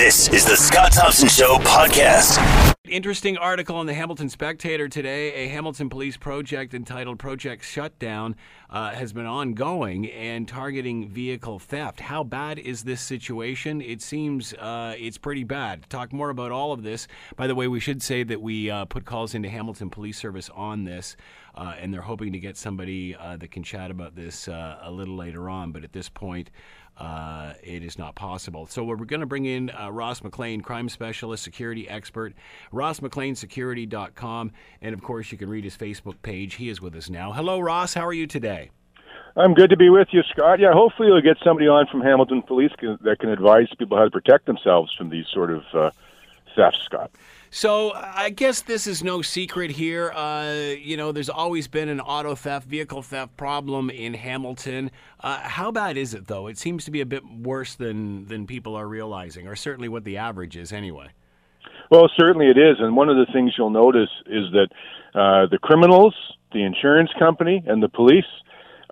This is the Scott Thompson Show podcast. Interesting article in the Hamilton Spectator today. A Hamilton police project entitled Project Shutdown uh, has been ongoing and targeting vehicle theft. How bad is this situation? It seems uh, it's pretty bad. Talk more about all of this. By the way, we should say that we uh, put calls into Hamilton Police Service on this, uh, and they're hoping to get somebody uh, that can chat about this uh, a little later on. But at this point, uh, it is not possible. So we're going to bring in uh, Ross McLean, crime specialist, security expert, rossmcleansecurity.com. And of course, you can read his Facebook page. He is with us now. Hello, Ross. How are you today? I'm good to be with you, Scott. Yeah, hopefully you'll get somebody on from Hamilton Police that can advise people how to protect themselves from these sort of uh, thefts, Scott. So I guess this is no secret here. Uh, you know, there's always been an auto theft, vehicle theft problem in Hamilton. Uh, how bad is it, though? It seems to be a bit worse than than people are realizing, or certainly what the average is, anyway. Well, certainly it is, and one of the things you'll notice is that uh, the criminals, the insurance company, and the police.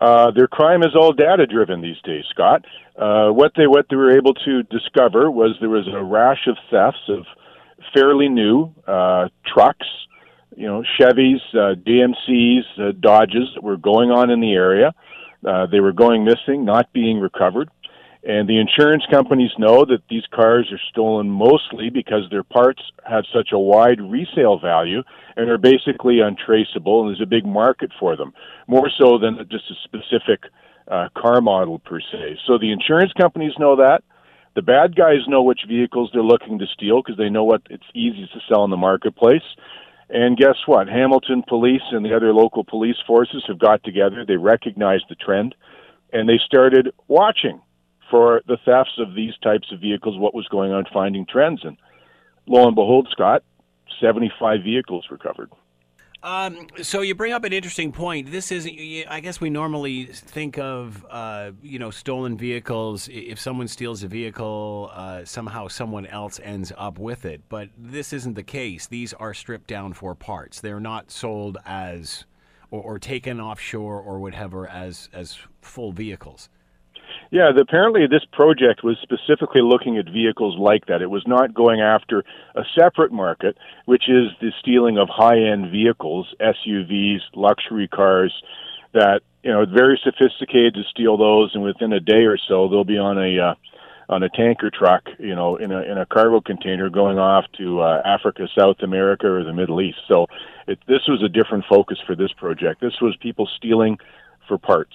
Uh, their crime is all data driven these days, Scott. Uh, what they what they were able to discover was there was a rash of thefts of fairly new uh, trucks, you know, Chevys, uh, GMCs, uh, Dodges that were going on in the area. Uh, they were going missing, not being recovered. And the insurance companies know that these cars are stolen mostly because their parts have such a wide resale value and are basically untraceable, and there's a big market for them, more so than just a specific uh, car model per se. So the insurance companies know that. The bad guys know which vehicles they're looking to steal because they know what it's easiest to sell in the marketplace. And guess what? Hamilton police and the other local police forces have got together. They recognized the trend and they started watching for the thefts of these types of vehicles, what was going on, finding trends. And lo and behold, Scott, 75 vehicles recovered. Um, so you bring up an interesting point. This is, I guess, we normally think of, uh, you know, stolen vehicles. If someone steals a vehicle, uh, somehow someone else ends up with it. But this isn't the case. These are stripped down for parts. They're not sold as, or, or taken offshore or whatever as as full vehicles. Yeah, the, apparently this project was specifically looking at vehicles like that. It was not going after a separate market, which is the stealing of high-end vehicles, SUVs, luxury cars that, you know, very sophisticated to steal those and within a day or so they'll be on a uh, on a tanker truck, you know, in a in a cargo container going off to uh, Africa, South America, or the Middle East. So, it, this was a different focus for this project. This was people stealing for parts.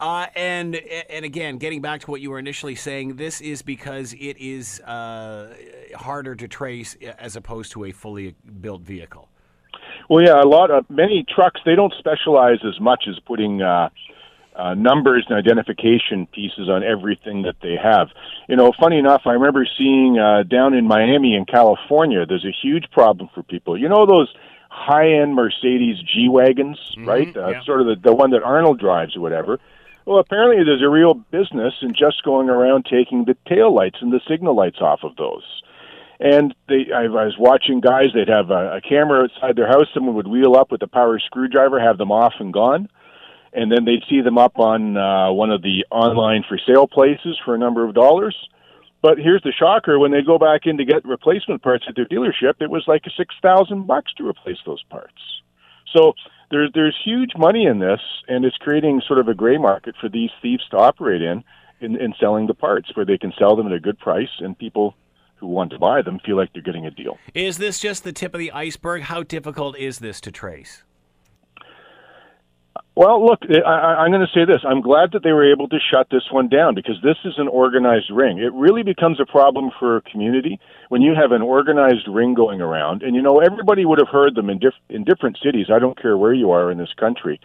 Uh, and and again, getting back to what you were initially saying, this is because it is uh, harder to trace as opposed to a fully built vehicle. Well, yeah, a lot of many trucks they don't specialize as much as putting uh, uh, numbers and identification pieces on everything that they have. You know, funny enough, I remember seeing uh, down in Miami in California, there's a huge problem for people. You know those high-end Mercedes G wagons, mm-hmm, right? Uh, yeah. Sort of the, the one that Arnold drives or whatever well, apparently there's a real business in just going around taking the tail lights and the signal lights off of those. And they, I, I was watching guys. They'd have a, a camera outside their house. Someone would wheel up with a power screwdriver, have them off and gone, and then they'd see them up on uh, one of the online for sale places for a number of dollars. But here's the shocker: when they go back in to get replacement parts at their dealership, it was like six thousand bucks to replace those parts. So there's there's huge money in this, and it's creating sort of a gray market for these thieves to operate in, in, in selling the parts, where they can sell them at a good price, and people who want to buy them feel like they're getting a deal. Is this just the tip of the iceberg? How difficult is this to trace? Well, look, I, am going to say this. I'm glad that they were able to shut this one down because this is an organized ring. It really becomes a problem for a community when you have an organized ring going around. And, you know, everybody would have heard them in, diff- in different cities. I don't care where you are in this country,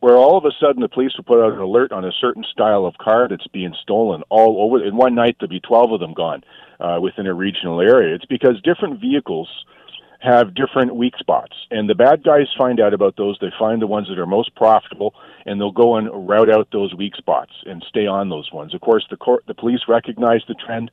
where all of a sudden the police will put out an alert on a certain style of car that's being stolen all over. In one night, there'll be 12 of them gone uh, within a regional area. It's because different vehicles – have different weak spots. And the bad guys find out about those. They find the ones that are most profitable, and they'll go and route out those weak spots and stay on those ones. Of course, the court, the police recognize the trend.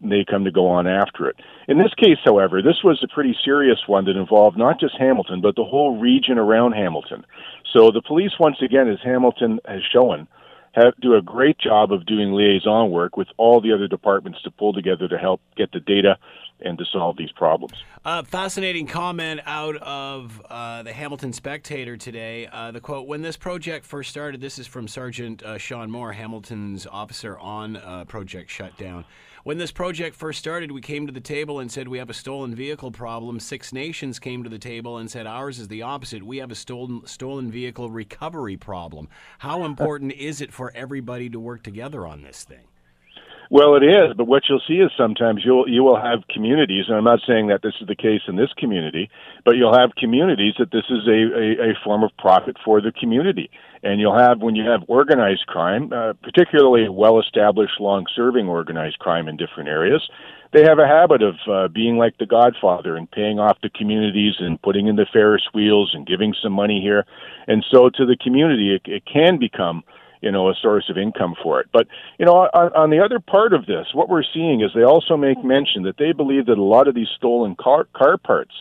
And they come to go on after it. In this case, however, this was a pretty serious one that involved not just Hamilton, but the whole region around Hamilton. So the police, once again, as Hamilton has shown, have, do a great job of doing liaison work with all the other departments to pull together to help get the data and to solve these problems. Uh, fascinating comment out of uh, the Hamilton Spectator today. Uh, the quote When this project first started, this is from Sergeant uh, Sean Moore, Hamilton's officer on uh, Project Shutdown. When this project first started, we came to the table and said we have a stolen vehicle problem. Six Nations came to the table and said ours is the opposite. We have a stolen stolen vehicle recovery problem. How important is it for everybody to work together on this thing? Well, it is, but what you'll see is sometimes you'll you will have communities, and I'm not saying that this is the case in this community, but you'll have communities that this is a, a, a form of profit for the community, and you'll have when you have organized crime, uh, particularly well-established, long-serving organized crime in different areas, they have a habit of uh, being like the Godfather and paying off the communities and putting in the Ferris wheels and giving some money here, and so to the community, it, it can become you know, a source of income for it. But, you know, on, on the other part of this, what we're seeing is they also make mention that they believe that a lot of these stolen car, car parts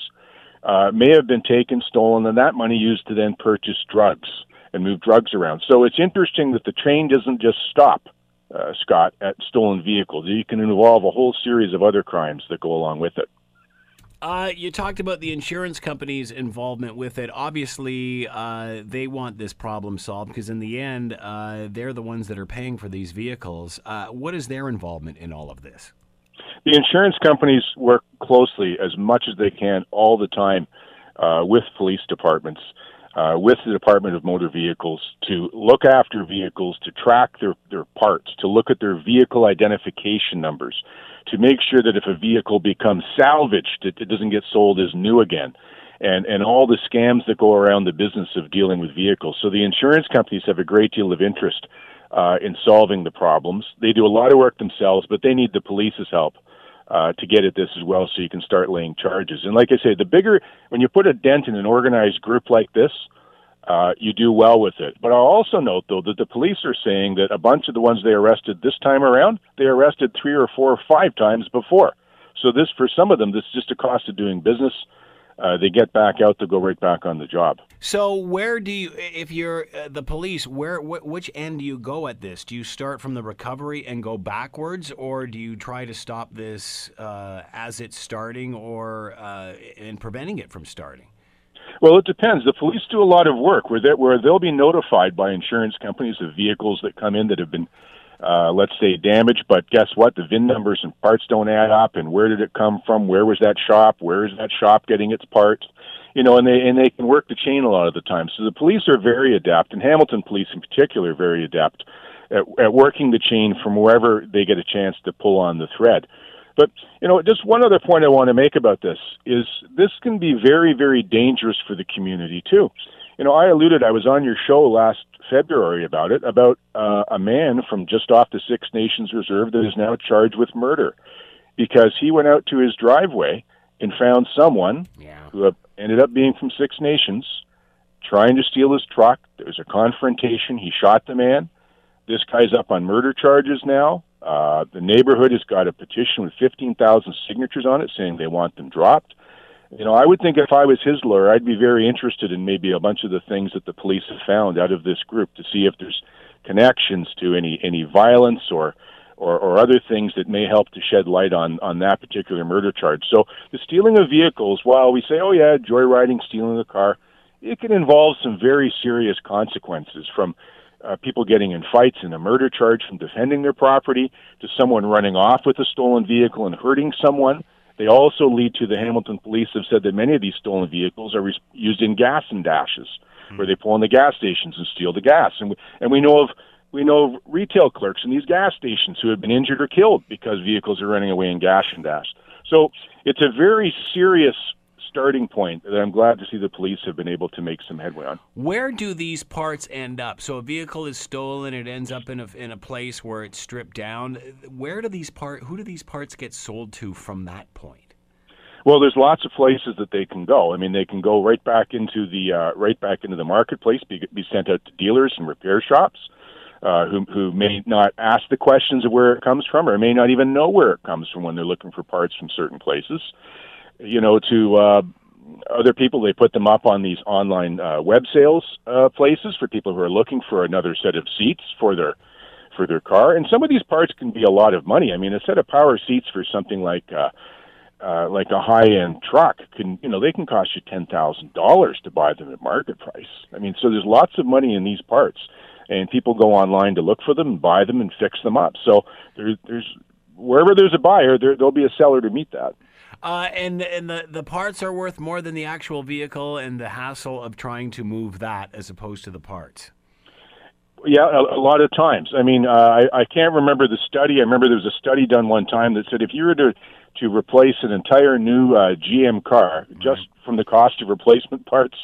uh, may have been taken, stolen, and that money used to then purchase drugs and move drugs around. So it's interesting that the train doesn't just stop, uh, Scott, at stolen vehicles. You can involve a whole series of other crimes that go along with it. Uh, you talked about the insurance company's involvement with it. Obviously, uh, they want this problem solved because, in the end, uh, they're the ones that are paying for these vehicles. Uh, what is their involvement in all of this? The insurance companies work closely as much as they can all the time uh, with police departments, uh, with the Department of Motor Vehicles to look after vehicles, to track their, their parts, to look at their vehicle identification numbers to make sure that if a vehicle becomes salvaged, it, it doesn't get sold as new again. And, and all the scams that go around the business of dealing with vehicles. So the insurance companies have a great deal of interest uh, in solving the problems. They do a lot of work themselves, but they need the police's help uh, to get at this as well so you can start laying charges. And like I say, the bigger, when you put a dent in an organized group like this, uh, you do well with it. But I'll also note, though, that the police are saying that a bunch of the ones they arrested this time around, they arrested three or four or five times before. So this, for some of them, this is just a cost of doing business. Uh, they get back out to go right back on the job. So where do you, if you're uh, the police, where wh- which end do you go at this? Do you start from the recovery and go backwards, or do you try to stop this uh, as it's starting, or uh, in preventing it from starting? Well, it depends. The police do a lot of work where they, where they'll be notified by insurance companies of vehicles that come in that have been, uh, let's say, damaged. But guess what? The VIN numbers and parts don't add up. And where did it come from? Where was that shop? Where is that shop getting its parts? You know, and they and they can work the chain a lot of the time. So the police are very adept, and Hamilton police in particular, very adept at, at working the chain from wherever they get a chance to pull on the thread. But you know, just one other point I want to make about this is this can be very, very dangerous for the community too. You know, I alluded. I was on your show last February about it about uh, a man from just off the Six Nations Reserve that is now charged with murder because he went out to his driveway and found someone yeah. who ended up being from Six Nations trying to steal his truck. There was a confrontation. He shot the man. This guy's up on murder charges now. Uh, the neighborhood has got a petition with 15,000 signatures on it saying they want them dropped. You know, I would think if I was his lawyer, I'd be very interested in maybe a bunch of the things that the police have found out of this group to see if there's connections to any any violence or or, or other things that may help to shed light on on that particular murder charge. So the stealing of vehicles, while we say, oh yeah, joyriding, stealing a car, it can involve some very serious consequences from uh, people getting in fights and a murder charge from defending their property to someone running off with a stolen vehicle and hurting someone. They also lead to the Hamilton police have said that many of these stolen vehicles are re- used in gas and dashes, mm-hmm. where they pull in the gas stations and steal the gas. And we, and we know of we know of retail clerks in these gas stations who have been injured or killed because vehicles are running away in gas and dash. So it's a very serious starting point that I'm glad to see the police have been able to make some headway on. Where do these parts end up? So a vehicle is stolen, it ends up in a in a place where it's stripped down. Where do these part? Who do these parts get sold to from that point? Well, there's lots of places that they can go. I mean, they can go right back into the uh, right back into the marketplace, be, be sent out to dealers and repair shops. Uh, who who may not ask the questions of where it comes from, or may not even know where it comes from when they're looking for parts from certain places you know, to uh, other people they put them up on these online uh, web sales uh, places for people who are looking for another set of seats for their for their car. And some of these parts can be a lot of money. I mean, a set of power seats for something like uh, uh, like a high end truck can you know they can cost you ten thousand dollars to buy them at market price. I mean, so there's lots of money in these parts, and people go online to look for them and buy them and fix them up. So there's there's wherever there's a buyer, there there'll be a seller to meet that. Uh, and and the, the parts are worth more than the actual vehicle and the hassle of trying to move that as opposed to the parts. Yeah, a, a lot of times. I mean, uh, I, I can't remember the study. I remember there was a study done one time that said if you were to to replace an entire new uh, GM car just from the cost of replacement parts,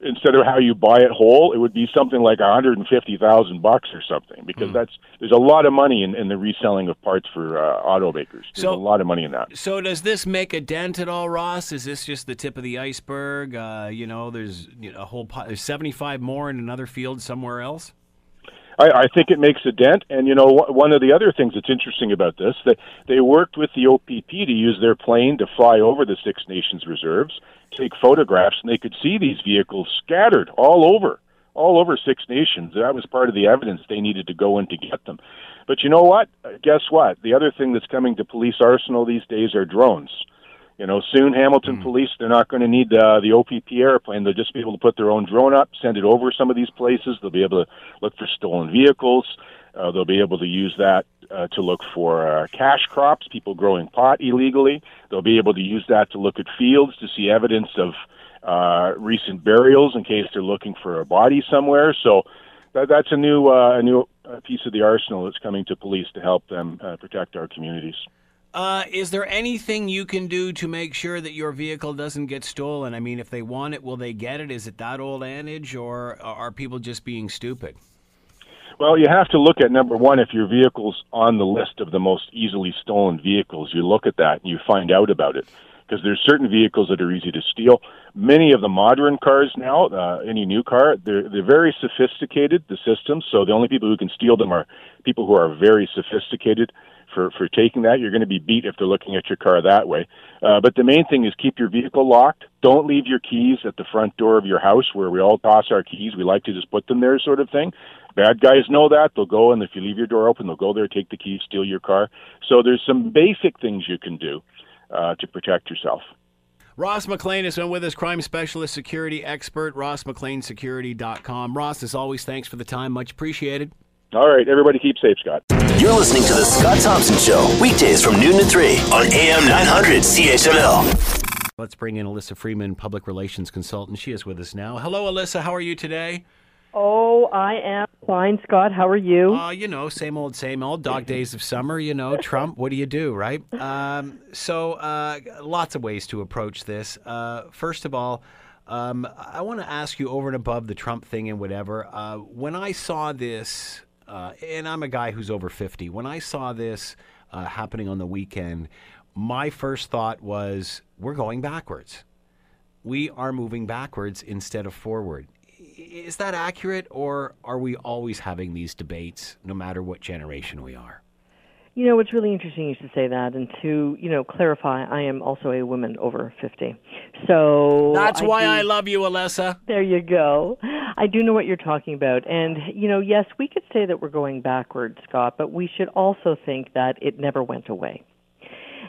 instead of how you buy it whole, it would be something like a hundred and fifty thousand bucks or something. Because Hmm. that's there's a lot of money in, in the reselling of parts for uh, automakers. There's So- a lot of money in that. So does this make a dent at all, Ross? Is this just the tip of the iceberg? Uh, you know, there's you know, a whole po- there's 75 more in another field somewhere else. I, I think it makes a dent. And you know, one of the other things that's interesting about this that they worked with the OPP to use their plane to fly over the Six Nations reserves, take photographs, and they could see these vehicles scattered all over, all over Six Nations. That was part of the evidence they needed to go in to get them. But you know what? Uh, Guess what? The other thing that's coming to police arsenal these days are drones. You know, soon Hamilton police, they're not going to need uh, the OPP airplane. They'll just be able to put their own drone up, send it over some of these places. They'll be able to look for stolen vehicles. Uh, they'll be able to use that uh, to look for uh, cash crops, people growing pot illegally. They'll be able to use that to look at fields to see evidence of uh, recent burials in case they're looking for a body somewhere. So that, that's a new uh, a new uh, piece of the arsenal that's coming to police to help them uh, protect our communities. Uh, is there anything you can do to make sure that your vehicle doesn't get stolen? I mean, if they want it, will they get it? Is it that old adage, or are people just being stupid? Well, you have to look at number one if your vehicle's on the list of the most easily stolen vehicles. You look at that and you find out about it because there's certain vehicles that are easy to steal. Many of the modern cars now, uh, any new car, they're they're very sophisticated. The systems, so the only people who can steal them are people who are very sophisticated. For for taking that, you're going to be beat if they're looking at your car that way. Uh, but the main thing is keep your vehicle locked. Don't leave your keys at the front door of your house where we all toss our keys. We like to just put them there, sort of thing. Bad guys know that. They'll go, and if you leave your door open, they'll go there, take the keys, steal your car. So there's some basic things you can do uh, to protect yourself. Ross McLean has been with us, crime specialist, security expert, rossmcleansecurity.com. Ross, as always, thanks for the time. Much appreciated. All right, everybody keep safe, Scott. You're listening to The Scott Thompson Show, weekdays from noon to 3 on AM 900 CHML. Let's bring in Alyssa Freeman, public relations consultant. She is with us now. Hello, Alyssa. How are you today? Oh, I am fine, Scott. How are you? Uh, you know, same old, same old. Dog days of summer, you know, Trump, what do you do, right? Um, so, uh, lots of ways to approach this. Uh, first of all, um, I want to ask you over and above the Trump thing and whatever. Uh, when I saw this, uh, and I'm a guy who's over 50, when I saw this uh, happening on the weekend, my first thought was, we're going backwards. We are moving backwards instead of forward. I- Is that accurate, or are we always having these debates no matter what generation we are? You know, it's really interesting you should say that. And to, you know, clarify, I am also a woman over 50. So. That's why do- I love you, Alyssa. There you go. I do know what you're talking about. And, you know, yes, we could say that we're going backwards, Scott, but we should also think that it never went away.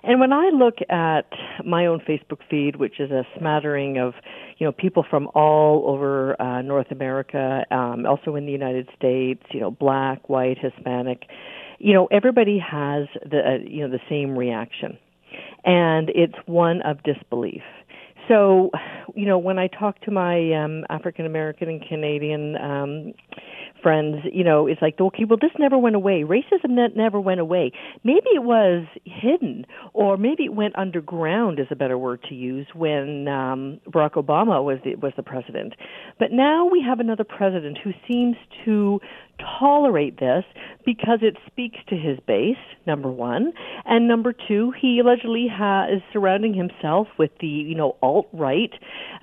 And when I look at my own Facebook feed, which is a smattering of, you know, people from all over uh, North America, um, also in the United States, you know, black, white, Hispanic, you know, everybody has the, uh, you know, the same reaction, and it's one of disbelief. So, you know, when I talk to my um, African American and Canadian um, friends, you know, it's like, okay, well, this never went away. Racism ne- never went away. Maybe it was hidden, or maybe it went underground, is a better word to use, when um, Barack Obama was the, was the president. But now we have another president who seems to tolerate this because it speaks to his base, number one. And number two, he allegedly ha- is surrounding himself with the, you know, alt-right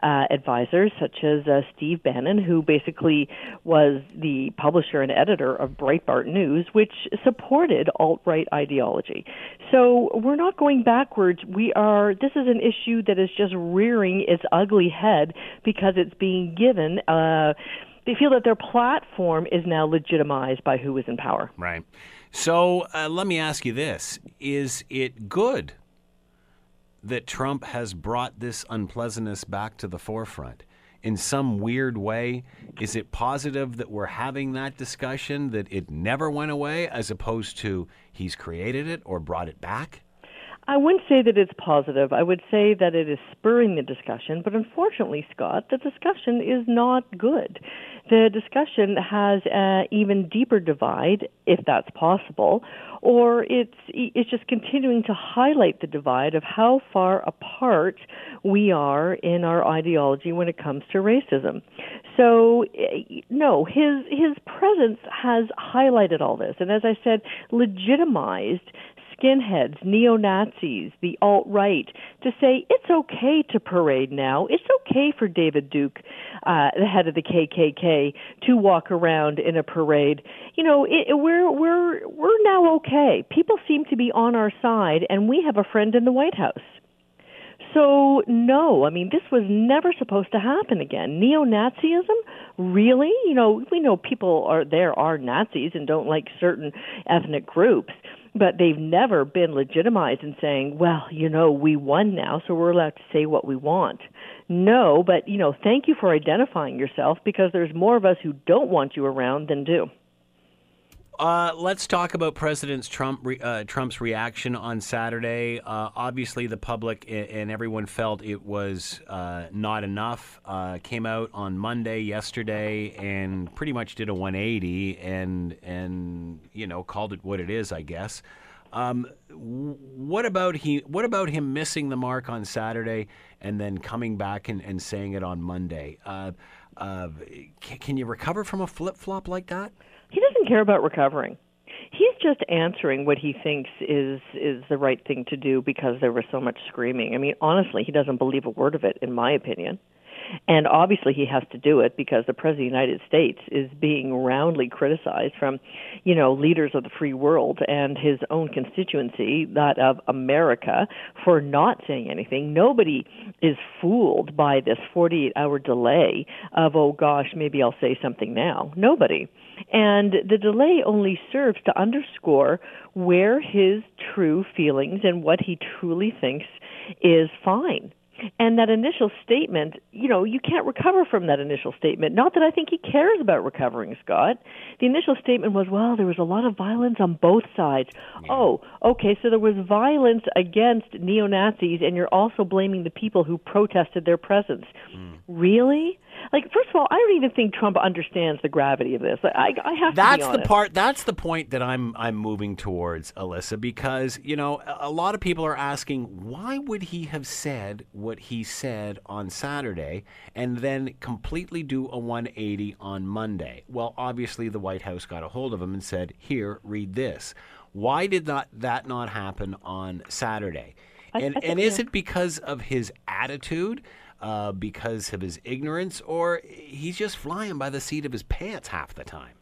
uh, advisors such as uh, Steve Bannon, who basically was the publisher and editor of Breitbart News, which supported alt-right ideology. So we're not going backwards. We are, this is an issue that is just rearing its ugly head because it's being given, uh, they feel that their platform is now legitimized by who is in power. Right. So uh, let me ask you this Is it good that Trump has brought this unpleasantness back to the forefront? In some weird way, is it positive that we're having that discussion, that it never went away, as opposed to he's created it or brought it back? I wouldn't say that it's positive. I would say that it is spurring the discussion, but unfortunately, Scott, the discussion is not good. The discussion has an even deeper divide, if that's possible, or it's it's just continuing to highlight the divide of how far apart we are in our ideology when it comes to racism. So no, his his presence has highlighted all this, and as I said, legitimized skinheads, neo Nazis, the alt right, to say it's okay to parade now. It's okay for David Duke, uh, the head of the KKK, to walk around in a parade. You know, it, we're we're we're now okay. People seem to be on our side, and we have a friend in the White House. So, no, I mean, this was never supposed to happen again. Neo Nazism? Really? You know, we know people are there are Nazis and don't like certain ethnic groups but they've never been legitimized in saying, well, you know, we won now, so we're allowed to say what we want. No, but, you know, thank you for identifying yourself because there's more of us who don't want you around than do. Uh, let's talk about President Trump, uh, Trump's reaction on Saturday. Uh, obviously, the public and everyone felt it was uh, not enough. Uh, came out on Monday, yesterday, and pretty much did a 180 and and you know called it what it is, I guess. Um, what about he? What about him missing the mark on Saturday and then coming back and, and saying it on Monday? Uh, can you recover from a flip flop like that? He doesn't care about recovering. He's just answering what he thinks is is the right thing to do because there was so much screaming. I mean, honestly, he doesn't believe a word of it, in my opinion. And obviously, he has to do it because the President of the United States is being roundly criticized from, you know, leaders of the free world and his own constituency, that of America, for not saying anything. Nobody is fooled by this 48 hour delay of, oh gosh, maybe I'll say something now. Nobody. And the delay only serves to underscore where his true feelings and what he truly thinks is fine. And that initial statement, you know, you can't recover from that initial statement. Not that I think he cares about recovering, Scott. The initial statement was, well, there was a lot of violence on both sides. Yeah. Oh, okay, so there was violence against neo Nazis, and you're also blaming the people who protested their presence. Mm. Really? like first of all, I don't even think Trump understands the gravity of this. I, I have to that's the part. That's the point that I'm I'm moving towards, Alyssa, because you know a lot of people are asking why would he have said what he said on Saturday and then completely do a 180 on Monday. Well, obviously the White House got a hold of him and said, "Here, read this." Why did that that not happen on Saturday? And, and is it because of his attitude? uh, because of his ignorance, or he's just flying by the seat of his pants half the time?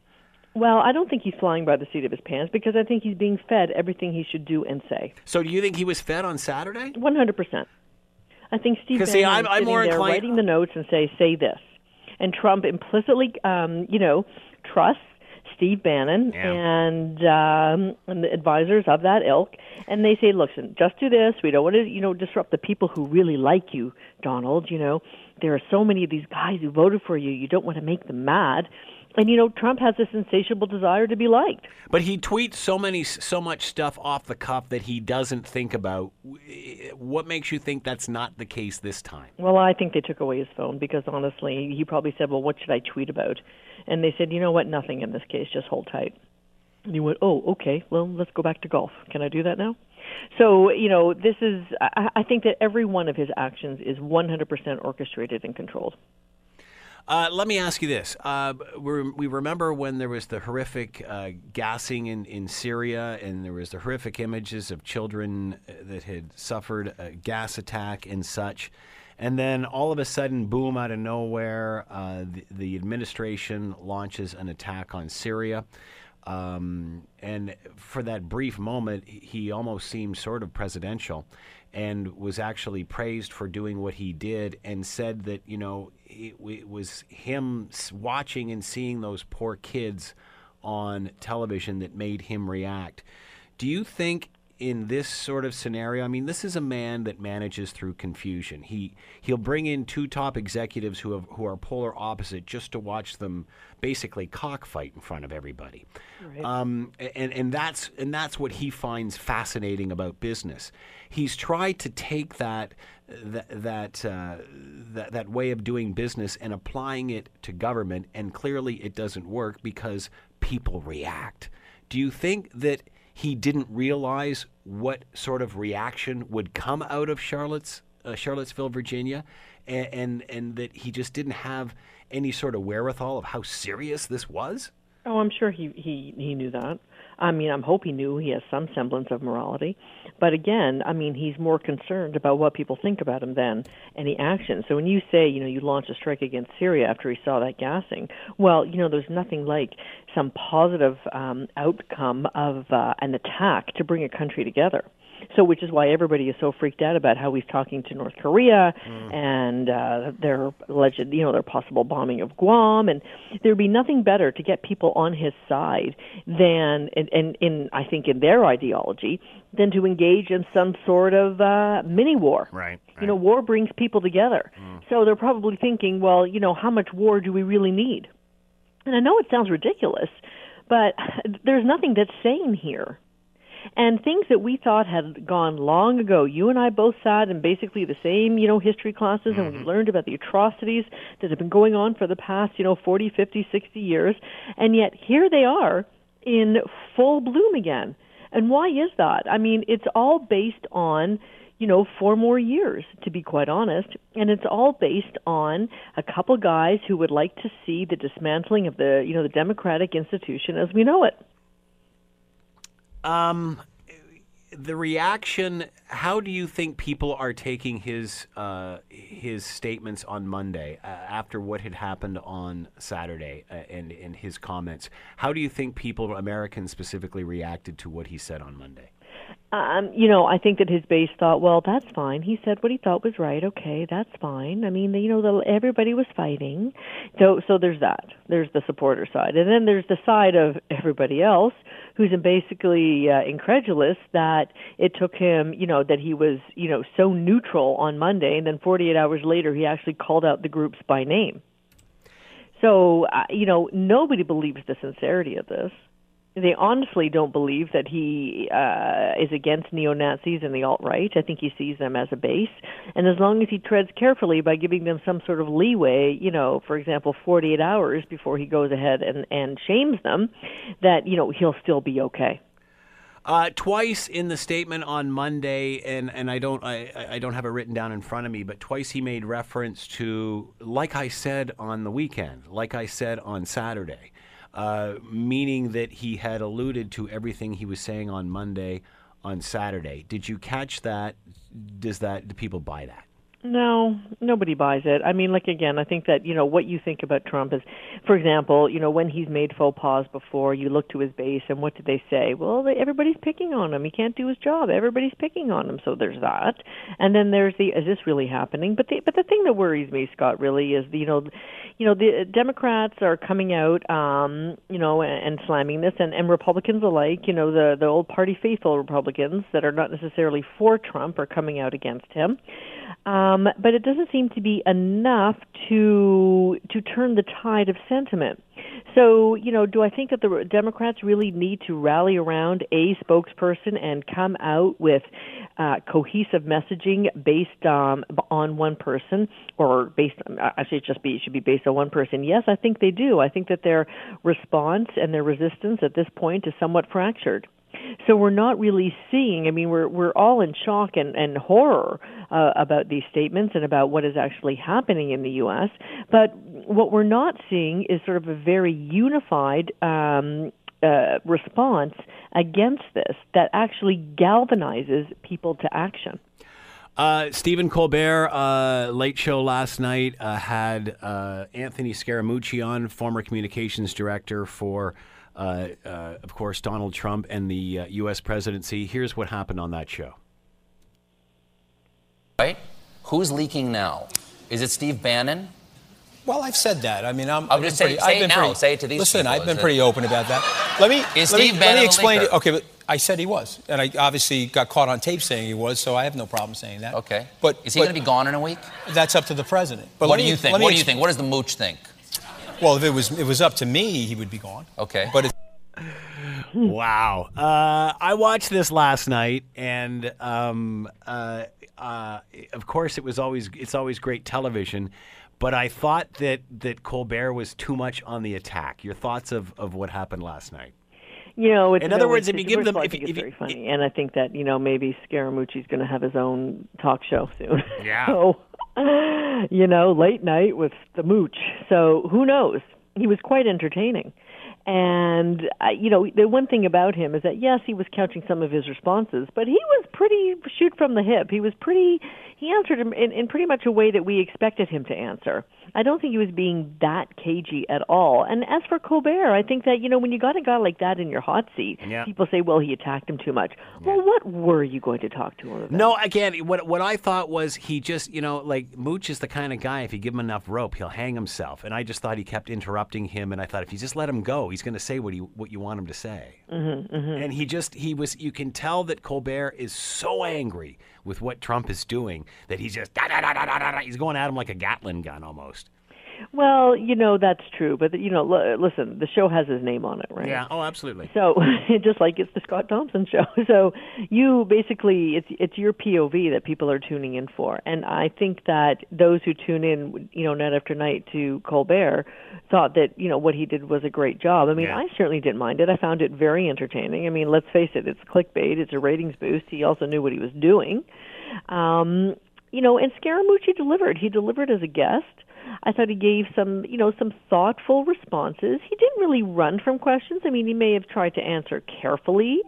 Well, I don't think he's flying by the seat of his pants because I think he's being fed everything he should do and say. So, do you think he was fed on Saturday? One hundred percent. I think Steve Bannon see, I'm, I'm more there inclined... writing the notes and say, "Say this," and Trump implicitly, um, you know, trusts Steve Bannon yeah. and, um, and the advisors of that ilk, and they say, "Listen, just do this. We don't want to, you know, disrupt the people who really like you, Donald. You know, there are so many of these guys who voted for you. You don't want to make them mad." And you know, Trump has this insatiable desire to be liked. But he tweets so many, so much stuff off the cuff that he doesn't think about. What makes you think that's not the case this time? Well, I think they took away his phone because honestly, he probably said, "Well, what should I tweet about?" And they said, you know what, nothing in this case, just hold tight. And he went, oh, okay, well, let's go back to golf. Can I do that now? So, you know, this is, I, I think that every one of his actions is 100% orchestrated and controlled. Uh, let me ask you this. Uh, we remember when there was the horrific uh, gassing in, in Syria, and there was the horrific images of children uh, that had suffered a gas attack and such. And then all of a sudden, boom, out of nowhere, uh, the, the, administration launches an attack on Syria. Um, and for that brief moment, he almost seemed sort of presidential and was actually praised for doing what he did and said that, you know, it, it was him watching and seeing those poor kids on television that made him react. Do you think in this sort of scenario, I mean, this is a man that manages through confusion. He he'll bring in two top executives who have, who are polar opposite just to watch them basically cockfight in front of everybody. Right. Um, and and that's and that's what he finds fascinating about business. He's tried to take that that that, uh, that that way of doing business and applying it to government, and clearly it doesn't work because people react. Do you think that? he didn't realize what sort of reaction would come out of Charlotte's, uh, Charlottesville, Virginia, and, and, and that he just didn't have any sort of wherewithal of how serious this was. Oh, I'm sure he he he knew that. I mean, I'm hope he knew he has some semblance of morality. But again, I mean, he's more concerned about what people think about him than any action. So when you say, you know, you launch a strike against Syria after he saw that gassing, well, you know, there's nothing like some positive um, outcome of uh, an attack to bring a country together. So, which is why everybody is so freaked out about how he's talking to North Korea mm. and uh, their alleged, you know, their possible bombing of Guam, and there'd be nothing better to get people on his side than, and, and in I think in their ideology, than to engage in some sort of uh, mini war. Right, right. You know, war brings people together. Mm. So they're probably thinking, well, you know, how much war do we really need? And I know it sounds ridiculous, but there's nothing that's sane here and things that we thought had gone long ago. You and I both sat in basically the same, you know, history classes and we mm-hmm. learned about the atrocities that have been going on for the past, you know, 40, 50, 60 years. And yet here they are in full bloom again. And why is that? I mean, it's all based on you know, four more years, to be quite honest. And it's all based on a couple guys who would like to see the dismantling of the, you know, the democratic institution as we know it. Um, the reaction. How do you think people are taking his uh, his statements on Monday uh, after what had happened on Saturday uh, and and his comments? How do you think people, Americans specifically, reacted to what he said on Monday? Um, you know, I think that his base thought, well, that's fine. He said what he thought was right. Okay, that's fine. I mean, you know, the, everybody was fighting, so so there's that. There's the supporter side, and then there's the side of everybody else who's basically uh, incredulous that it took him, you know, that he was, you know, so neutral on Monday, and then 48 hours later he actually called out the groups by name. So, uh, you know, nobody believes the sincerity of this they honestly don't believe that he uh, is against neo Nazis and the alt right. I think he sees them as a base, and as long as he treads carefully by giving them some sort of leeway, you know, for example, 48 hours before he goes ahead and and shames them, that you know he'll still be okay. Uh, twice in the statement on Monday, and, and I don't I, I don't have it written down in front of me, but twice he made reference to, like I said on the weekend, like I said on Saturday. Uh, meaning that he had alluded to everything he was saying on Monday on Saturday. Did you catch that? Does that do people buy that? No, nobody buys it. I mean, like again, I think that you know what you think about Trump is, for example, you know when he's made faux pas before, you look to his base and what did they say? Well, they, everybody's picking on him. He can't do his job. Everybody's picking on him. So there's that, and then there's the is this really happening? But the but the thing that worries me, Scott, really is the, you know, you know the Democrats are coming out, um, you know, and, and slamming this, and and Republicans alike, you know, the the old party faithful Republicans that are not necessarily for Trump are coming out against him. Um, but it doesn't seem to be enough to to turn the tide of sentiment. So, you know, do I think that the Democrats really need to rally around a spokesperson and come out with uh, cohesive messaging based um, on one person, or based? On, actually, it just be should be based on one person. Yes, I think they do. I think that their response and their resistance at this point is somewhat fractured. So we're not really seeing. I mean, we're we're all in shock and and horror uh, about these statements and about what is actually happening in the U.S. But what we're not seeing is sort of a very unified. Um, uh, response against this that actually galvanizes people to action. Uh, Stephen Colbert, uh, late show last night, uh, had uh, Anthony Scaramucci on, former communications director for, uh, uh, of course, Donald Trump and the U.S. presidency. Here's what happened on that show. Right? Who's leaking now? Is it Steve Bannon? Well, I've said that. I mean, I'm. I'll just say, pretty, say I've it been now. Pretty, say it to these Listen, people. I've been Is pretty it- open about that. Let me Is let me, Steve let me explain leaker? it. Okay, but I said he was, and I obviously got caught on tape saying he was, so I have no problem saying that. Okay. But is he going to be gone in a week? That's up to the president. But what let do me- you think? What do you ex- think? What does the mooch think? Well, if it was it was up to me, he would be gone. Okay. But it's Wow. Uh, I watched this last night, and um, uh, uh, of course, it was always it's always great television. But I thought that that Colbert was too much on the attack. Your thoughts of, of what happened last night? You know, it's, In other words, it's- if you give them- all, I if think you- it's if very funny, and I think that you know maybe Scaramucci's going to have his own talk show soon. Yeah. so, you know, late night with the mooch. So who knows? He was quite entertaining. And uh, you know, the one thing about him is that yes, he was couching some of his responses, but he was pretty shoot from the hip. He was pretty. He answered him in, in pretty much a way that we expected him to answer. I don't think he was being that cagey at all. And as for Colbert, I think that you know when you got a guy like that in your hot seat, Yeah. people say, "Well, he attacked him too much." Well, what were you going to talk to him about? No, again, what what I thought was he just, you know, like Mooch is the kind of guy if you give him enough rope, he'll hang himself. And I just thought he kept interrupting him, and I thought if you just let him go, he's going to say what you what you want him to say. Mm-hmm, And he just he was you can tell that Colbert is so angry with what Trump is doing that he's just da, da, da, da, da, da, da. he's going at him like a Gatling gun almost. Well, you know that's true, but you know, l- listen, the show has his name on it, right? Yeah. Oh, absolutely. So just like it's the Scott Thompson show. So you basically it's it's your POV that people are tuning in for. And I think that those who tune in, you know, night after night to Colbert thought that, you know, what he did was a great job. I mean, Yeah. I certainly didn't mind it. I found it very entertaining. I mean, let's face it, it's clickbait, it's a ratings boost. He also knew what he was doing. Um, you know, and Scaramucci delivered. He delivered as a guest. I thought he gave some, you know, some thoughtful responses. He didn't really run from questions. I mean, he may have tried to answer carefully,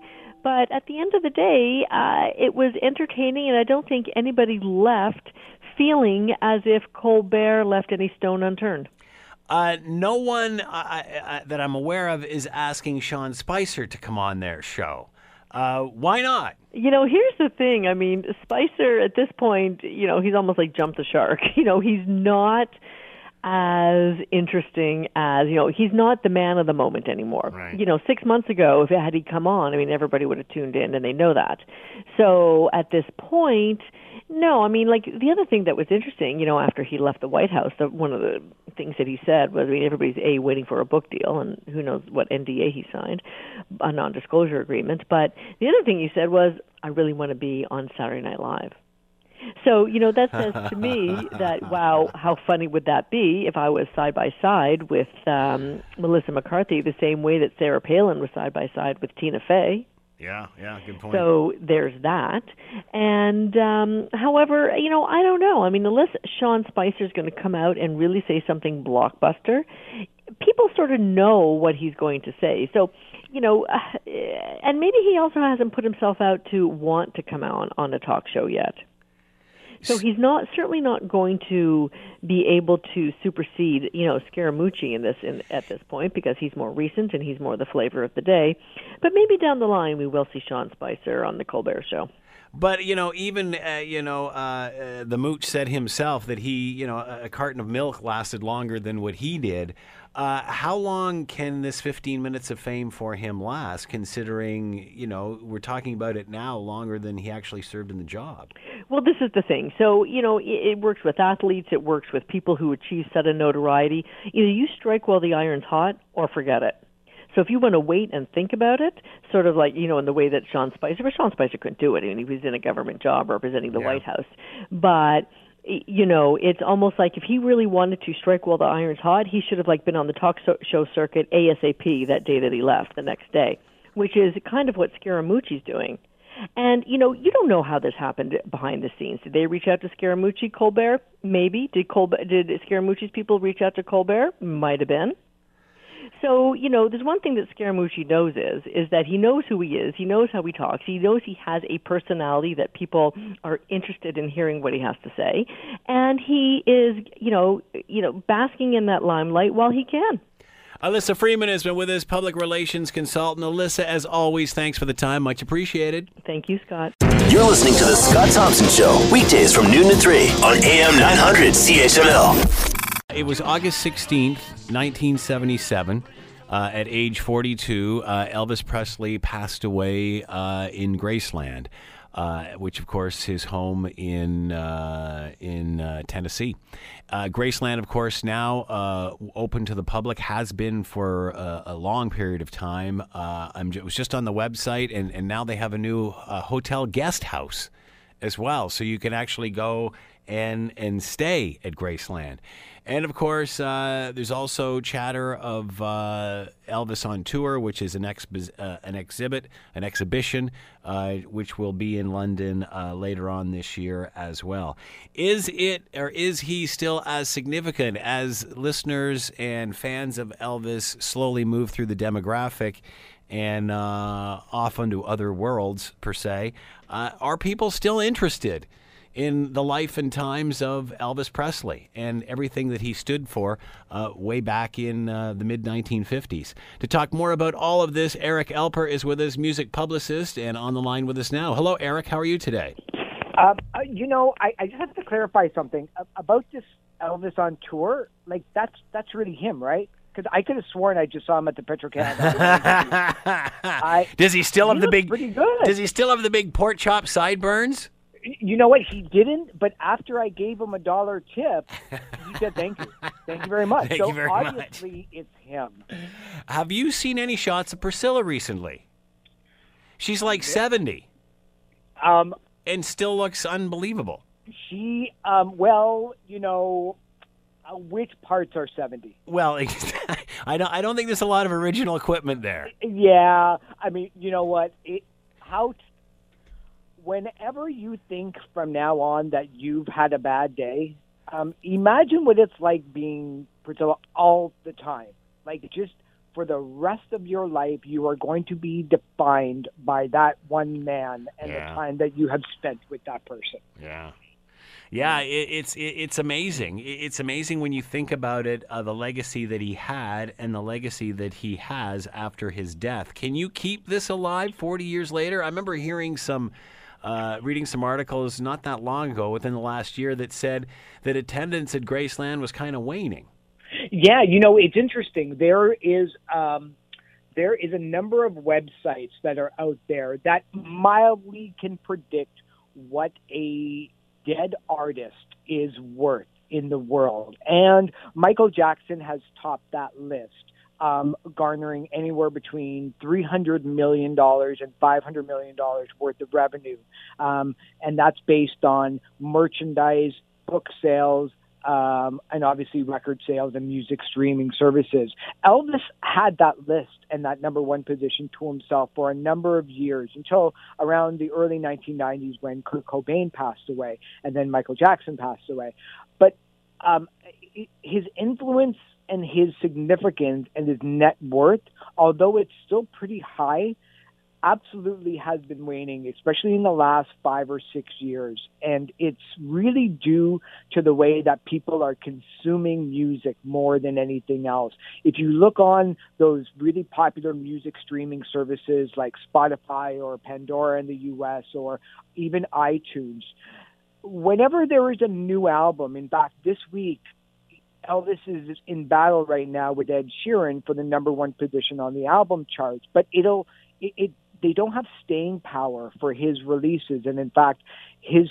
but at the end of the day, uh, it was entertaining, and I don't think anybody left feeling as if Colbert left any stone unturned. Uh, no one I, I, that I'm aware of is asking Sean Spicer to come on their show. Uh, why not? You know, here's the thing. I mean, Spicer at this point, you know, he's almost like jumped the shark. You know, he's not as interesting as you know he's not the man of the moment anymore Right. you know six months ago if had he come on i mean everybody would have tuned in and they know that so at this point no i mean like the other thing that was interesting you know after he left the white house the, one of the things that he said was i mean everybody's a waiting for a book deal and who knows what nda he signed a non-disclosure agreement but the other thing he said was i really want to be on saturday night live so, you know, that says to me that, wow, how funny would that be if I was side by side with um, Melissa McCarthy the same way that Sarah Palin was side by side with Tina Fey? Yeah, yeah, good point. So there's that. And um, however, you know, I don't know. I mean, unless Sean Spicer's going to come out and really say something blockbuster, people sort of know what he's going to say. So, you know, uh, and maybe he also hasn't put himself out to want to come out on a talk show yet. So he's not certainly not going to be able to supersede, you know, Scaramucci in this in, at this point because he's more recent and he's more the flavor of the day. But maybe down the line we will see Sean Spicer on the Colbert Show. But you know, even uh, you know, uh, uh, the mooch said himself that he, you know, a a carton of milk lasted longer than what he did. Uh, how long can this 15 minutes of fame for him last? Considering, you know, we're talking about it now longer than he actually served in the job. Well, this is the thing. So, you know, it, it works with athletes, it works with people who achieve sudden notoriety. Either you strike while the iron's hot or forget it. So if you want to wait and think about it, sort of like, you know, in the way that Sean Spicer, but Sean Spicer couldn't do it. I mean, he was in a government job representing the Yeah. White House. But you know, it's almost like if he really wanted to strike while the iron's hot, he should have like been on the talk show circuit ASAP that day that he left, the next day, which is kind of what Scaramucci's doing. And you know, you don't know how this happened behind the scenes. Did they reach out to Scaramucci, Colbert? Maybe. Did Colbert? Did Scaramucci's people reach out to Colbert? Might have been. So you know, there's one thing that Scaramucci knows is is that he knows who he is. He knows how he talks. He knows he has a personality that people are interested in hearing what he has to say, and he is you know you know basking in that limelight while he can. Alyssa Freeman has been with us, public relations consultant. Alyssa, as always, thanks for the time. Much appreciated. Thank you, Scott. You're listening to The Scott Thompson Show, weekdays from noon to 3 on AM 900 CHML. It was August 16th, 1977. Uh, at age 42, uh, Elvis Presley passed away uh, in Graceland, uh, which, of course, his home in uh, in uh, Tennessee. Graceland, of course, now open to the public, has been for a, a long period of time. I'm, it was just on the website, and, and now they have a new hotel guest house as well, so you can actually go and and stay at Graceland. And of course, uh, there's also chatter of uh, Elvis on tour, which is an, expi- uh, an exhibit, an exhibition, uh, which will be in London uh, later on this year as well. Is it or is he still as significant as listeners and fans of Elvis slowly move through the demographic? And uh, off onto other worlds, per se. are people still interested? In the life and times of Elvis Presley and everything that he stood for uh, way back in uh, the mid 1950s. To talk more about all of this, Eric Alper is with us, music publicist, and on the line with us now. Hello, Eric. How are you today? Uh, uh you know, I, I, just have to clarify something about this Elvis on tour. Like that's that's really him, right? Because I could have sworn I just saw him at the Petro Canada. I, does he still have the big? Pretty good. Does he still have the big pork chop sideburns? You know what? He didn't, but after I gave him a dollar tip, he said thank you. Thank you very much. Thank so you very obviously much. it's him. Have you seen any shots of Priscilla recently? She's like 70. Um, and still looks unbelievable. She, um, well, you know, uh, which parts are 70? Well, I don't. I don't think there's a lot of original equipment there. Yeah, I mean, you know what? It, how whenever you think from now on that you've had a bad day, um, imagine what it's like being Priscilla all the time. Like just for the rest of your life, you are going to be defined by that one man and yeah. the time that you have spent with that person. Yeah. Yeah, it, it's it, it's amazing. It's amazing when you think about it, uh, the legacy that he had and the legacy that he has after his death. Can you keep this alive 40 years later? I remember hearing some uh, reading some articles not that long ago, within the last year, that said that attendance at Graceland was kind of waning. Yeah, you know, it's interesting. There is um, there is a number of websites that are out there that mildly can predict what a dead artist is worth in the world, and Michael Jackson has topped that list um, garnering anywhere between $300 million and $500 million worth of revenue. Um, and that's based on merchandise, book sales, um, and obviously record sales and music streaming services. Elvis had that list and that number one position to himself for a number of years until around the early 1990s when Kurt Cobain passed away and then Michael Jackson passed away. But um, his influence and his significance and his net worth, although it's still pretty high, absolutely has been waning, especially in the last five or six years. And it's really due to the way that people are consuming music more than anything else. If you look on those really popular music streaming services like Spotify or Pandora in the US or even iTunes, whenever there is a new album, in fact, this week, Elvis is in battle right now with Ed Sheeran for the number one position on the album charts, but it'll it, it they don't have staying power for his releases, and in fact, his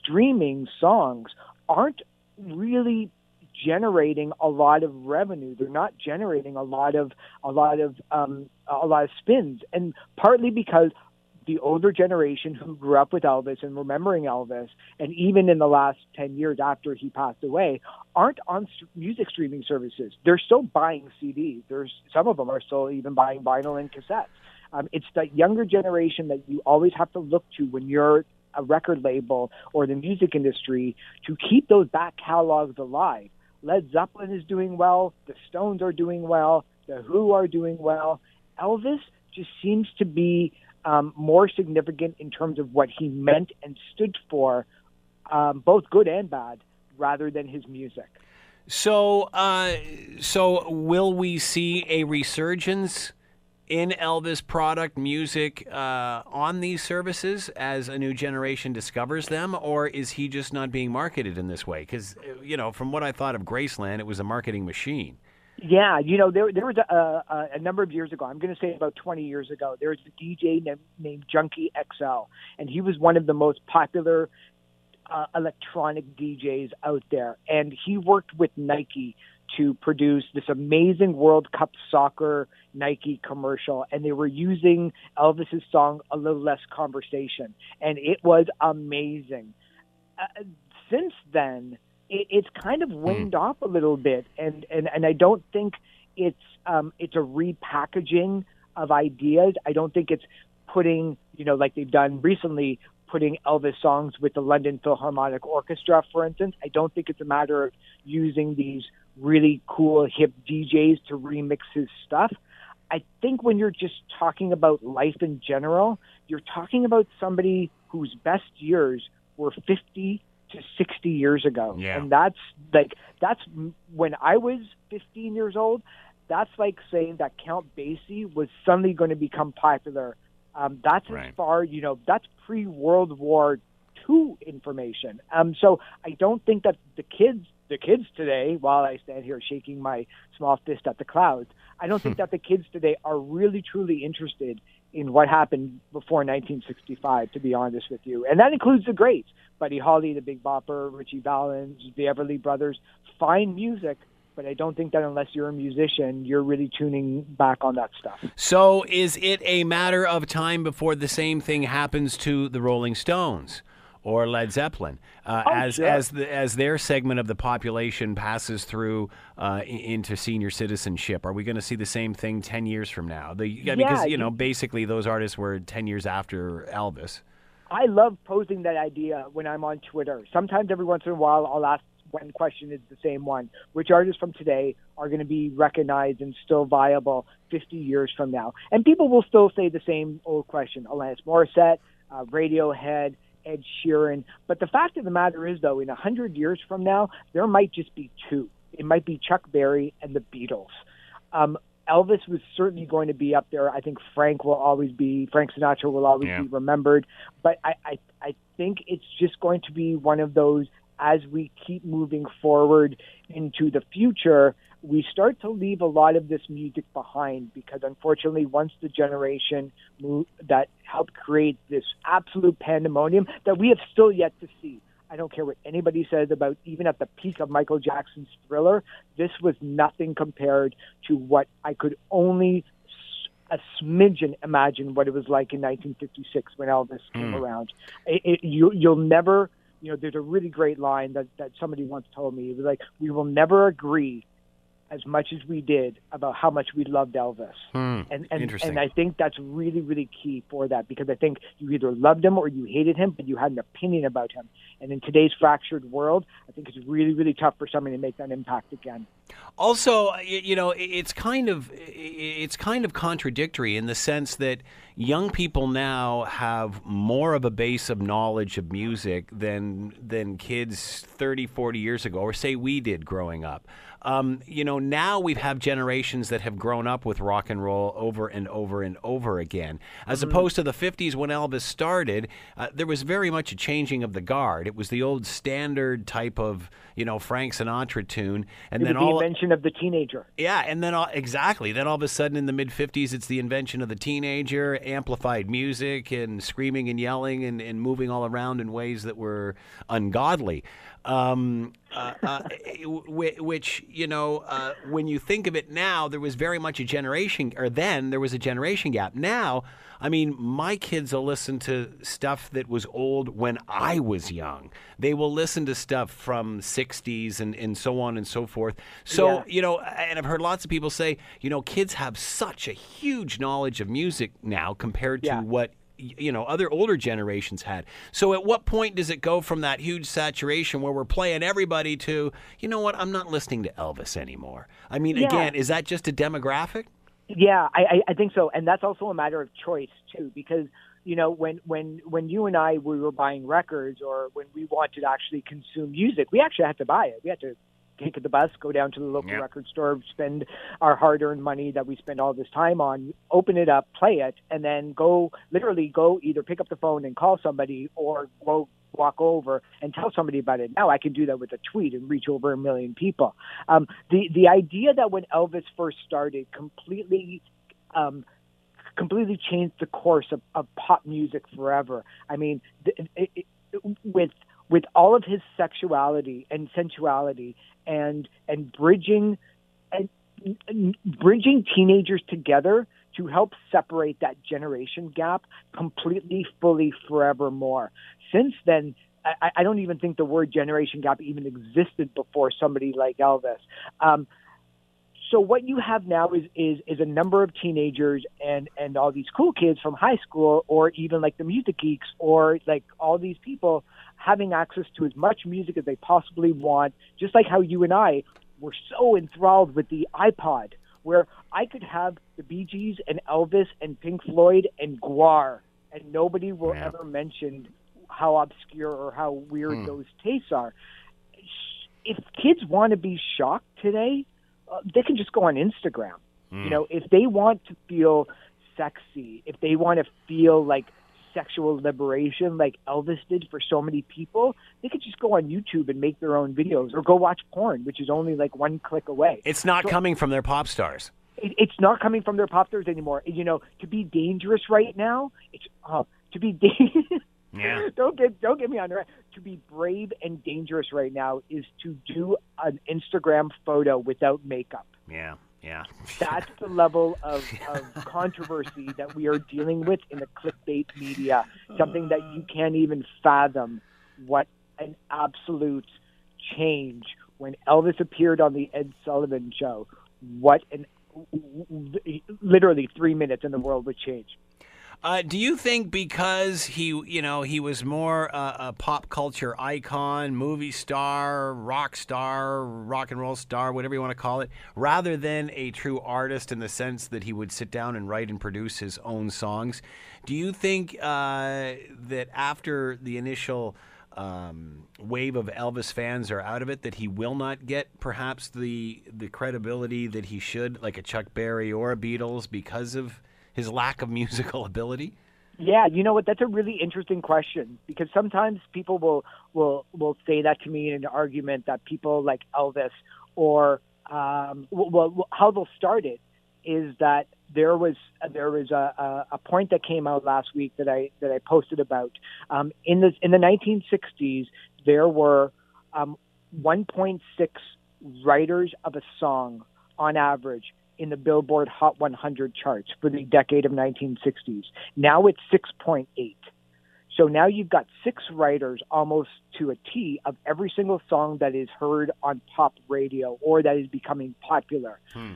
streaming songs aren't really generating a lot of revenue. They're not generating a lot of a lot of um, a lot of spins, and partly because the older generation who grew up with Elvis and remembering Elvis, and even in the last 10 years after he passed away, aren't on music streaming services. They're still buying CDs. There's some of them are still even buying vinyl and cassettes. Um, it's the younger generation that you always have to look to when you're a record label or the music industry to keep those back catalogs alive. Led Zeppelin is doing well, the Stones are doing well, the Who are doing well. Elvis just seems to be um, more significant in terms of what he meant and stood for, um, both good and bad, rather than his music. So, uh, so will we see a resurgence in Elvis product music uh, on these services as a new generation discovers them, or is he just not being marketed in this way? Because you know, from what I thought of Graceland, it was a marketing machine. Yeah, you know, there there was a, a, a number of years ago. I'm going to say about 20 years ago. There was a DJ named, named Junkie XL, and he was one of the most popular uh, electronic DJs out there. And he worked with Nike to produce this amazing World Cup soccer Nike commercial, and they were using Elvis's song "A Little Less Conversation," and it was amazing. Uh, since then it, it's kind of waned mm. off a little bit, and and and I don't think it's um, it's a repackaging of ideas. I don't think it's putting you know like they've done recently putting Elvis songs with the London Philharmonic Orchestra, for instance. I don't think it's a matter of using these really cool hip DJs to remix his stuff. I think when you're just talking about life in general, you're talking about somebody whose best years were 50 to 60 years ago. Yeah. And that's like, that's when I was 15 years old. That's like saying that Count Basie was suddenly going to become popular. Um, that's right. as far, you know, that's pre World War II information. Um, so I don't think that the kids, the kids today, while I stand here shaking my small fist at the clouds, I don't think that the kids today are really truly interested in what happened before 1965, to be honest with you. And that includes the greats Buddy Holly, the Big Bopper, Ritchie Valens, the Everly Brothers. Fine music, but I don't think that unless you're a musician, you're really tuning back on that stuff. So, is it a matter of time before the same thing happens to the Rolling Stones? Or Led Zeppelin, uh, oh, as sure. as the, as their segment of the population passes through uh, into senior citizenship. Are we going to see the same thing ten years from now? The, yeah, because you know, basically, those artists were ten years after Elvis. I love posing that idea when I'm on Twitter. Sometimes, every once in a while, I'll ask one question is the same one: Which artists from today are going to be recognized and still viable 50 years from now? And people will still say the same old question: Alanis Morissette, uh, Radiohead. Ed Sheeran. But the fact of the matter is, though, in a hundred years from now, there might just be two. It might be Chuck Berry and the Beatles. Um, Elvis was certainly going to be up there. I think Frank will always be Frank Sinatra will always Yeah. be remembered. But I, I I think it's just going to be one of those as we keep moving forward into the future, we start to leave a lot of this music behind because unfortunately, once the generation move, that helped create this absolute pandemonium that we have still yet to see. I don't care what anybody says about even at the peak of Michael Jackson's Thriller, this was nothing compared to what I could only a smidgen imagine what it was like in 1956 when Elvis came hmm. around. It, it, you, you'll never, you know, there's a really great line that, that somebody once told me. It was like, we will never agree as much as we did about how much we loved Elvis. Hmm. And and, Interesting. and I think that's really, really key for that because I think you either loved him or you hated him, but you had an opinion about him. And in today's fractured world, I think it's really, really tough for somebody to make that impact again. Also, you know, it's kind of it's kind of contradictory in the sense that young people now have more of a base of knowledge of music than than kids 30, 40 years ago, or say we did growing up. Um, you know, now we have generations that have grown up with rock and roll over and over and over again, as opposed to the 50s when Elvis started. Uh, there was very much a changing of the guard. It was the old standard type of, you know, Frank Sinatra tune, and It then was the all invention of the teenager. yeah, and then all, exactly. Then all of a sudden, in the mid '50s, it's the invention of the teenager, amplified music, and screaming and yelling and, and moving all around in ways that were ungodly. Um, uh, uh, which you know, uh, when you think of it now, there was very much a generation, or then there was a generation gap. Now, I mean, my kids will listen to stuff that was old when I was young. They will listen to stuff from '60s and and so on and so forth. So Yeah. you know, and I've heard lots of people say, you know, kids have such a huge knowledge of music now compared to Yeah. what you know other older generations had. So at what point does it go from that huge saturation where we're playing everybody to you know what I'm not listening to Elvis anymore? I mean, Yeah. again, is that just a demographic? Yeah, I, I, I think so, and that's also a matter of choice too, because you know when when when you and I we were buying records or when we wanted to actually consume music, we actually had to buy it. We had to take the bus, go down to the local Yep. record store, spend our hard-earned money that we spend all this time on, open it up, play it, and then go literally go either pick up the phone and call somebody or go walk over and tell somebody about it. Now I can do that with a tweet and reach over a million people. Um, the the idea that when Elvis first started, completely. Um, completely changed the course of, of pop music forever. I mean, th- it, it, with with all of his sexuality and sensuality and and bridging and, and bridging teenagers together to help separate that generation gap completely, fully, forevermore. Since then, I, I don't even think the word generation gap even existed before somebody like Elvis. Um, so what you have now is, is is a number of teenagers and and all these cool kids from high school or even like the music geeks or like all these people having access to as much music as they possibly want just like how you and I were so enthralled with the iPod where I could have the Bee Gees and Elvis and Pink Floyd and Gwar and nobody will Yeah. ever mention how obscure or how weird those tastes are if kids want to be shocked today, uh, they can just go on Instagram. You know, if they want to feel sexy, if they want to feel like sexual liberation, like Elvis did for so many people, they could just go on YouTube and make their own videos or go watch porn, which is only like one click away. It's not coming from their pop stars. It, it's not coming from their pop stars anymore. You know, to be dangerous right now, it's uh, to be dangerous. Yeah. don't get don't get me on the right. To be brave and dangerous right now is to do an Instagram photo without makeup. Yeah, yeah. That's the level of, of controversy that we are dealing with in the clickbait media. Uh. Something that you can't even fathom. What an absolute change when Elvis appeared on the Ed Sullivan Show. What an literally three minutes and the world would change. Uh, do you think because he, you know, he was more uh, a pop culture icon, movie star, rock star, rock and roll star, whatever you want to call it, rather than a true artist in the sense that he would sit down and write and produce his own songs? Do you think uh, that after the initial um, wave of Elvis fans are out of it, that he will not get perhaps the the credibility that he should, like a Chuck Berry or a Beatles, because of his lack of musical ability? Yeah, you know what? That's a really interesting question because sometimes people will will will say that to me in an argument that people like Elvis or um, well, how they'll start it is that there was there was a, a, a point that came out last week that I that I posted about um, in the in the 1960s there were um, 1.6 writers of a song on average in the Billboard Hot 100 charts for the decade of 1960s. Now it's 6.8. So now you've got six writers almost to a T of every single song that is heard on pop radio or that is becoming popular. Hmm.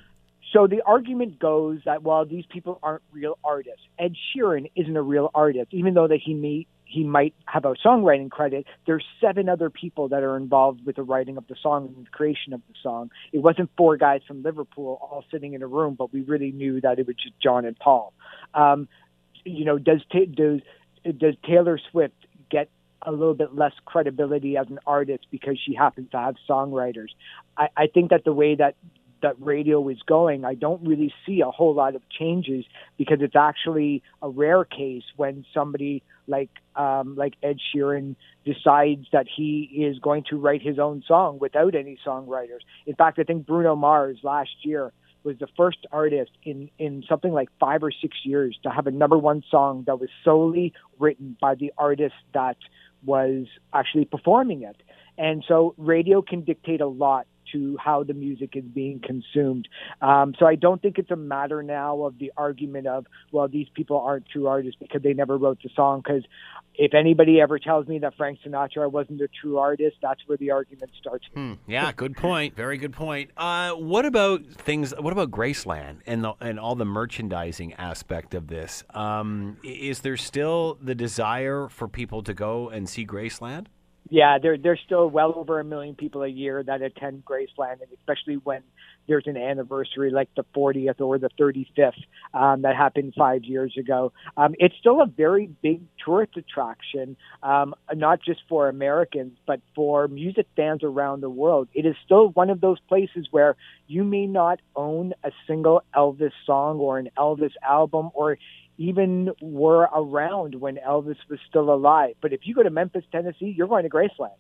So the argument goes that well, these people aren't real artists. Ed Sheeran isn't a real artist, even though that he may he might have a songwriting credit. There's seven other people that are involved with the writing of the song and the creation of the song. It wasn't four guys from Liverpool all sitting in a room, but we really knew that it was just John and Paul. Um, you know, does does does Taylor Swift get a little bit less credibility as an artist because she happens to have songwriters? I, I think that the way that that radio is going, I don't really see a whole lot of changes because it's actually a rare case when somebody like um, like Ed Sheeran decides that he is going to write his own song without any songwriters. In fact, I think Bruno Mars last year was the first artist in in something like five or six years to have a number one song that was solely written by the artist that was actually performing it. and so radio can dictate a lot to how the music is being consumed. Um, so I don't think it's a matter now of the argument of, well, these people aren't true artists because they never wrote the song. Because if anybody ever tells me that Frank Sinatra wasn't a true artist, that's where the argument starts. Hmm. Yeah, good point. Very good point. Uh, what about things? What about Graceland and the, and all the merchandising aspect of this? Um, is there still the desire for people to go and see Graceland? Yeah, there there's still well over a million people a year that attend Graceland, and especially when there's an anniversary like the 40th or the 35th um, that happened five years ago. Um, it's still a very big tourist attraction, um, not just for Americans, but for music fans around the world. It is still one of those places where you may not own a single Elvis song or an Elvis album or even were around when Elvis was still alive. But if you go to Memphis, Tennessee, you're going to Graceland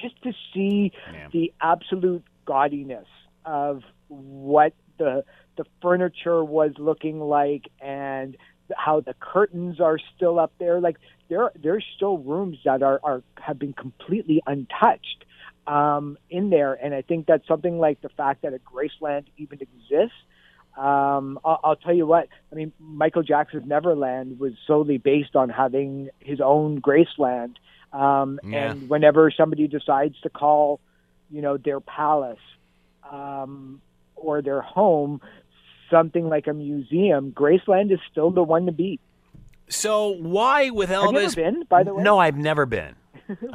just to see Yeah. the absolute gaudiness of what the the furniture was looking like and how the curtains are still up there. Like there there's still rooms that are, are have been completely untouched um, in there. And I think that something like the fact that a Graceland even exists um, I'll, I'll tell you what. I mean, Michael Jackson's Neverland was solely based on having his own Graceland. Um, Yeah. And whenever somebody decides to call, you know, their palace um, or their home something like a museum, Graceland is still the one to beat. So why with Elvis? Have you ever been, by the way? No, I've never been.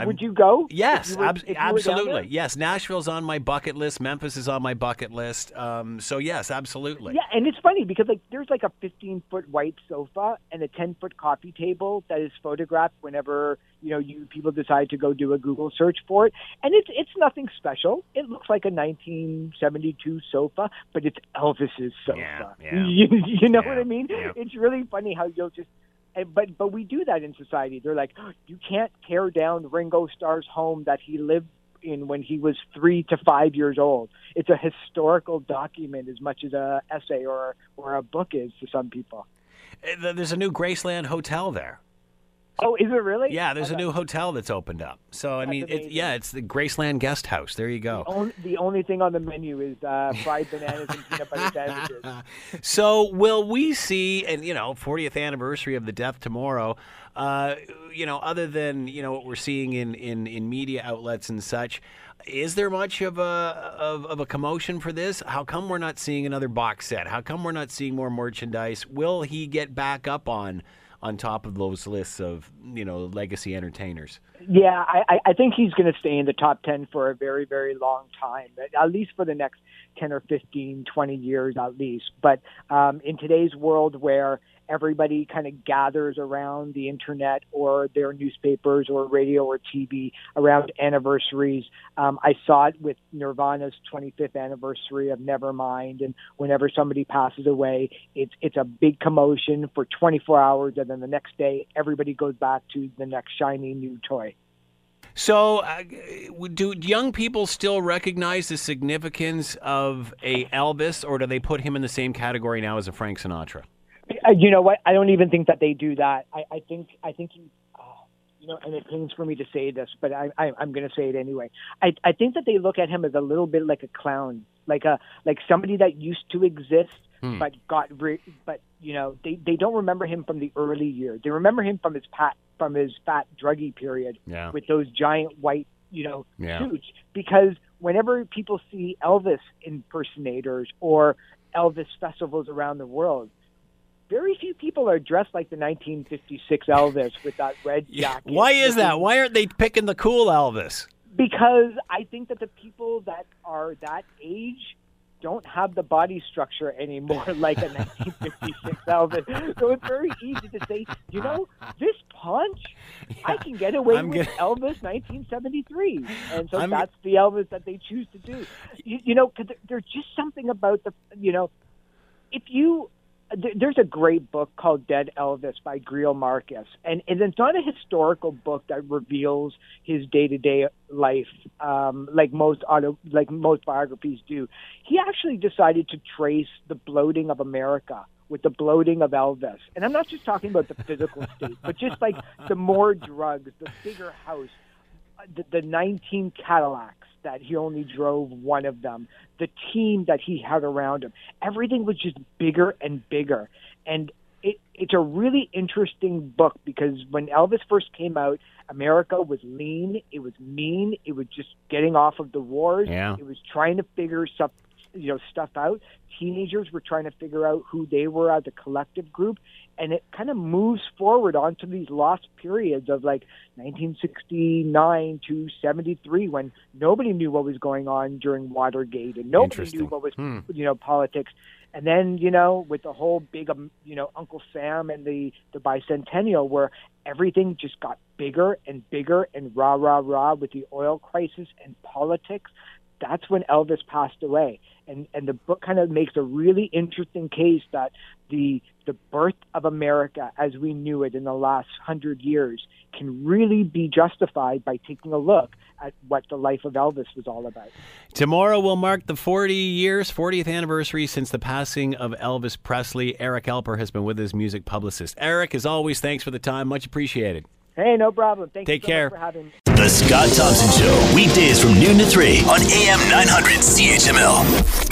Would you go? Yes, you were- ab- if you were down absolutely. Yes, Nashville's on my bucket list. Memphis is on my bucket list. Um, so yes, absolutely. Yeah, and it's funny because like there's like a 15 foot white sofa and a 10 foot coffee table that is photographed whenever you know you people decide to go do a Google search for it, and it's it's nothing special. It looks like a 1972 sofa, but it's Elvis's sofa. Yeah, yeah. You, you know Yeah, what I mean? It's really funny how you'll just. And- But but we do that in society. They're like, you can't tear down Ringo Starr's home that he lived in when he was three to five years old. It's a historical document as much as a essay or or a book is to some people. Uh, There's a new Graceland hotel there. Oh, is it really? Yeah, there's a new hotel that's opened up. So I mean, it, yeah, it's the Graceland Guest House. There you go. On, the only thing on the menu is uh, fried bananas and peanut butter sandwiches. So will we see, and you know, 40th anniversary of the death tomorrow? Uh, you know, other than you know what we're seeing in, in, in media outlets and such, is there much of a of, of a commotion for this? How come we're not seeing another box set? How come we're not seeing more merchandise? Will he get back up on on top of those lists of you know legacy entertainers? Yeah, I, I- think he's going to stay in the top 10 for a very, very long time, at- at least for the next 10 or 15, 20 years at least. But um, in today's world where everybody kind of gathers around the internet or their newspapers or radio or TV around anniversaries, um, I saw it with Nirvana's 25th anniversary of Nevermind. And whenever somebody passes away, it's, it's a big commotion for 24 hours. And then the next day, everybody goes back to the next shiny new toy. So, uh, do young people still recognize the significance of a Elvis, or do they put him in the same category now as a Frank Sinatra? Uh, you know what? I don't even think that they do that. I, I think I think you, oh, you know, and it pains for me to say this, but I, I I'm going to say it anyway. I I think that they look at him as a little bit like a clown, like a like somebody that used to exist but got ri- but you know they they don't remember him from the early years. They remember him from his pat from his fat druggy period Yeah. with those giant white you know Yeah. suits because whenever people see Elvis impersonators or Elvis festivals around the world, very few people are dressed like the 1956 Elvis with that red jacket. Why is that? Why aren't they picking the cool Elvis? Because I think that the people that are that age don't have the body structure anymore like a 1956 Elvis. So it's very easy to say, you know, this punch, I can get away I'm with gonna- Elvis 1973. And so I'm- that's the Elvis that they choose to do. You, you know, because there's just something about the, you know, if you there's a great book called Dead Elvis by Greil Marcus, and, and it's not a historical book that reveals his day to day life um, like most auto like most biographies do. He actually decided to trace the bloating of America with the bloating of Elvis, and I'm not just talking about the physical state, but just like the more drugs, the bigger house, the, the 19 Cadillacs that he only drove one of them, the team that he had around him. Everything was just bigger and bigger. And it, it's a really interesting book because when Elvis first came out, America was lean, it was mean, it was just getting off of the wars, Yeah. it was trying to figure stuff, you know, stuff out. Teenagers were trying to figure out who they were as a collective group, and it kind of moves forward onto these lost periods of like 1969 to 73 when nobody knew what was going on during Watergate and nobody knew what was you know politics. And then you know with the whole big um, you know Uncle Sam and the the bicentennial where everything just got bigger and bigger and rah rah rah with the oil crisis and politics that's when Elvis passed away. And and the book kind of makes a really interesting case that the the birth of America as we knew it in the last hundred years can really be justified by taking a look at what the life of Elvis was all about. Tomorrow will mark the 40 years, 40th anniversary since the passing of Elvis Presley. Eric Alper has been with his music publicist. Eric, as always, thanks for the time. Much appreciated. Hey, no problem. Thank Take you so care. much for having me. The Scott Thompson Show, weekdays from noon to 3 on AM 900 CHML.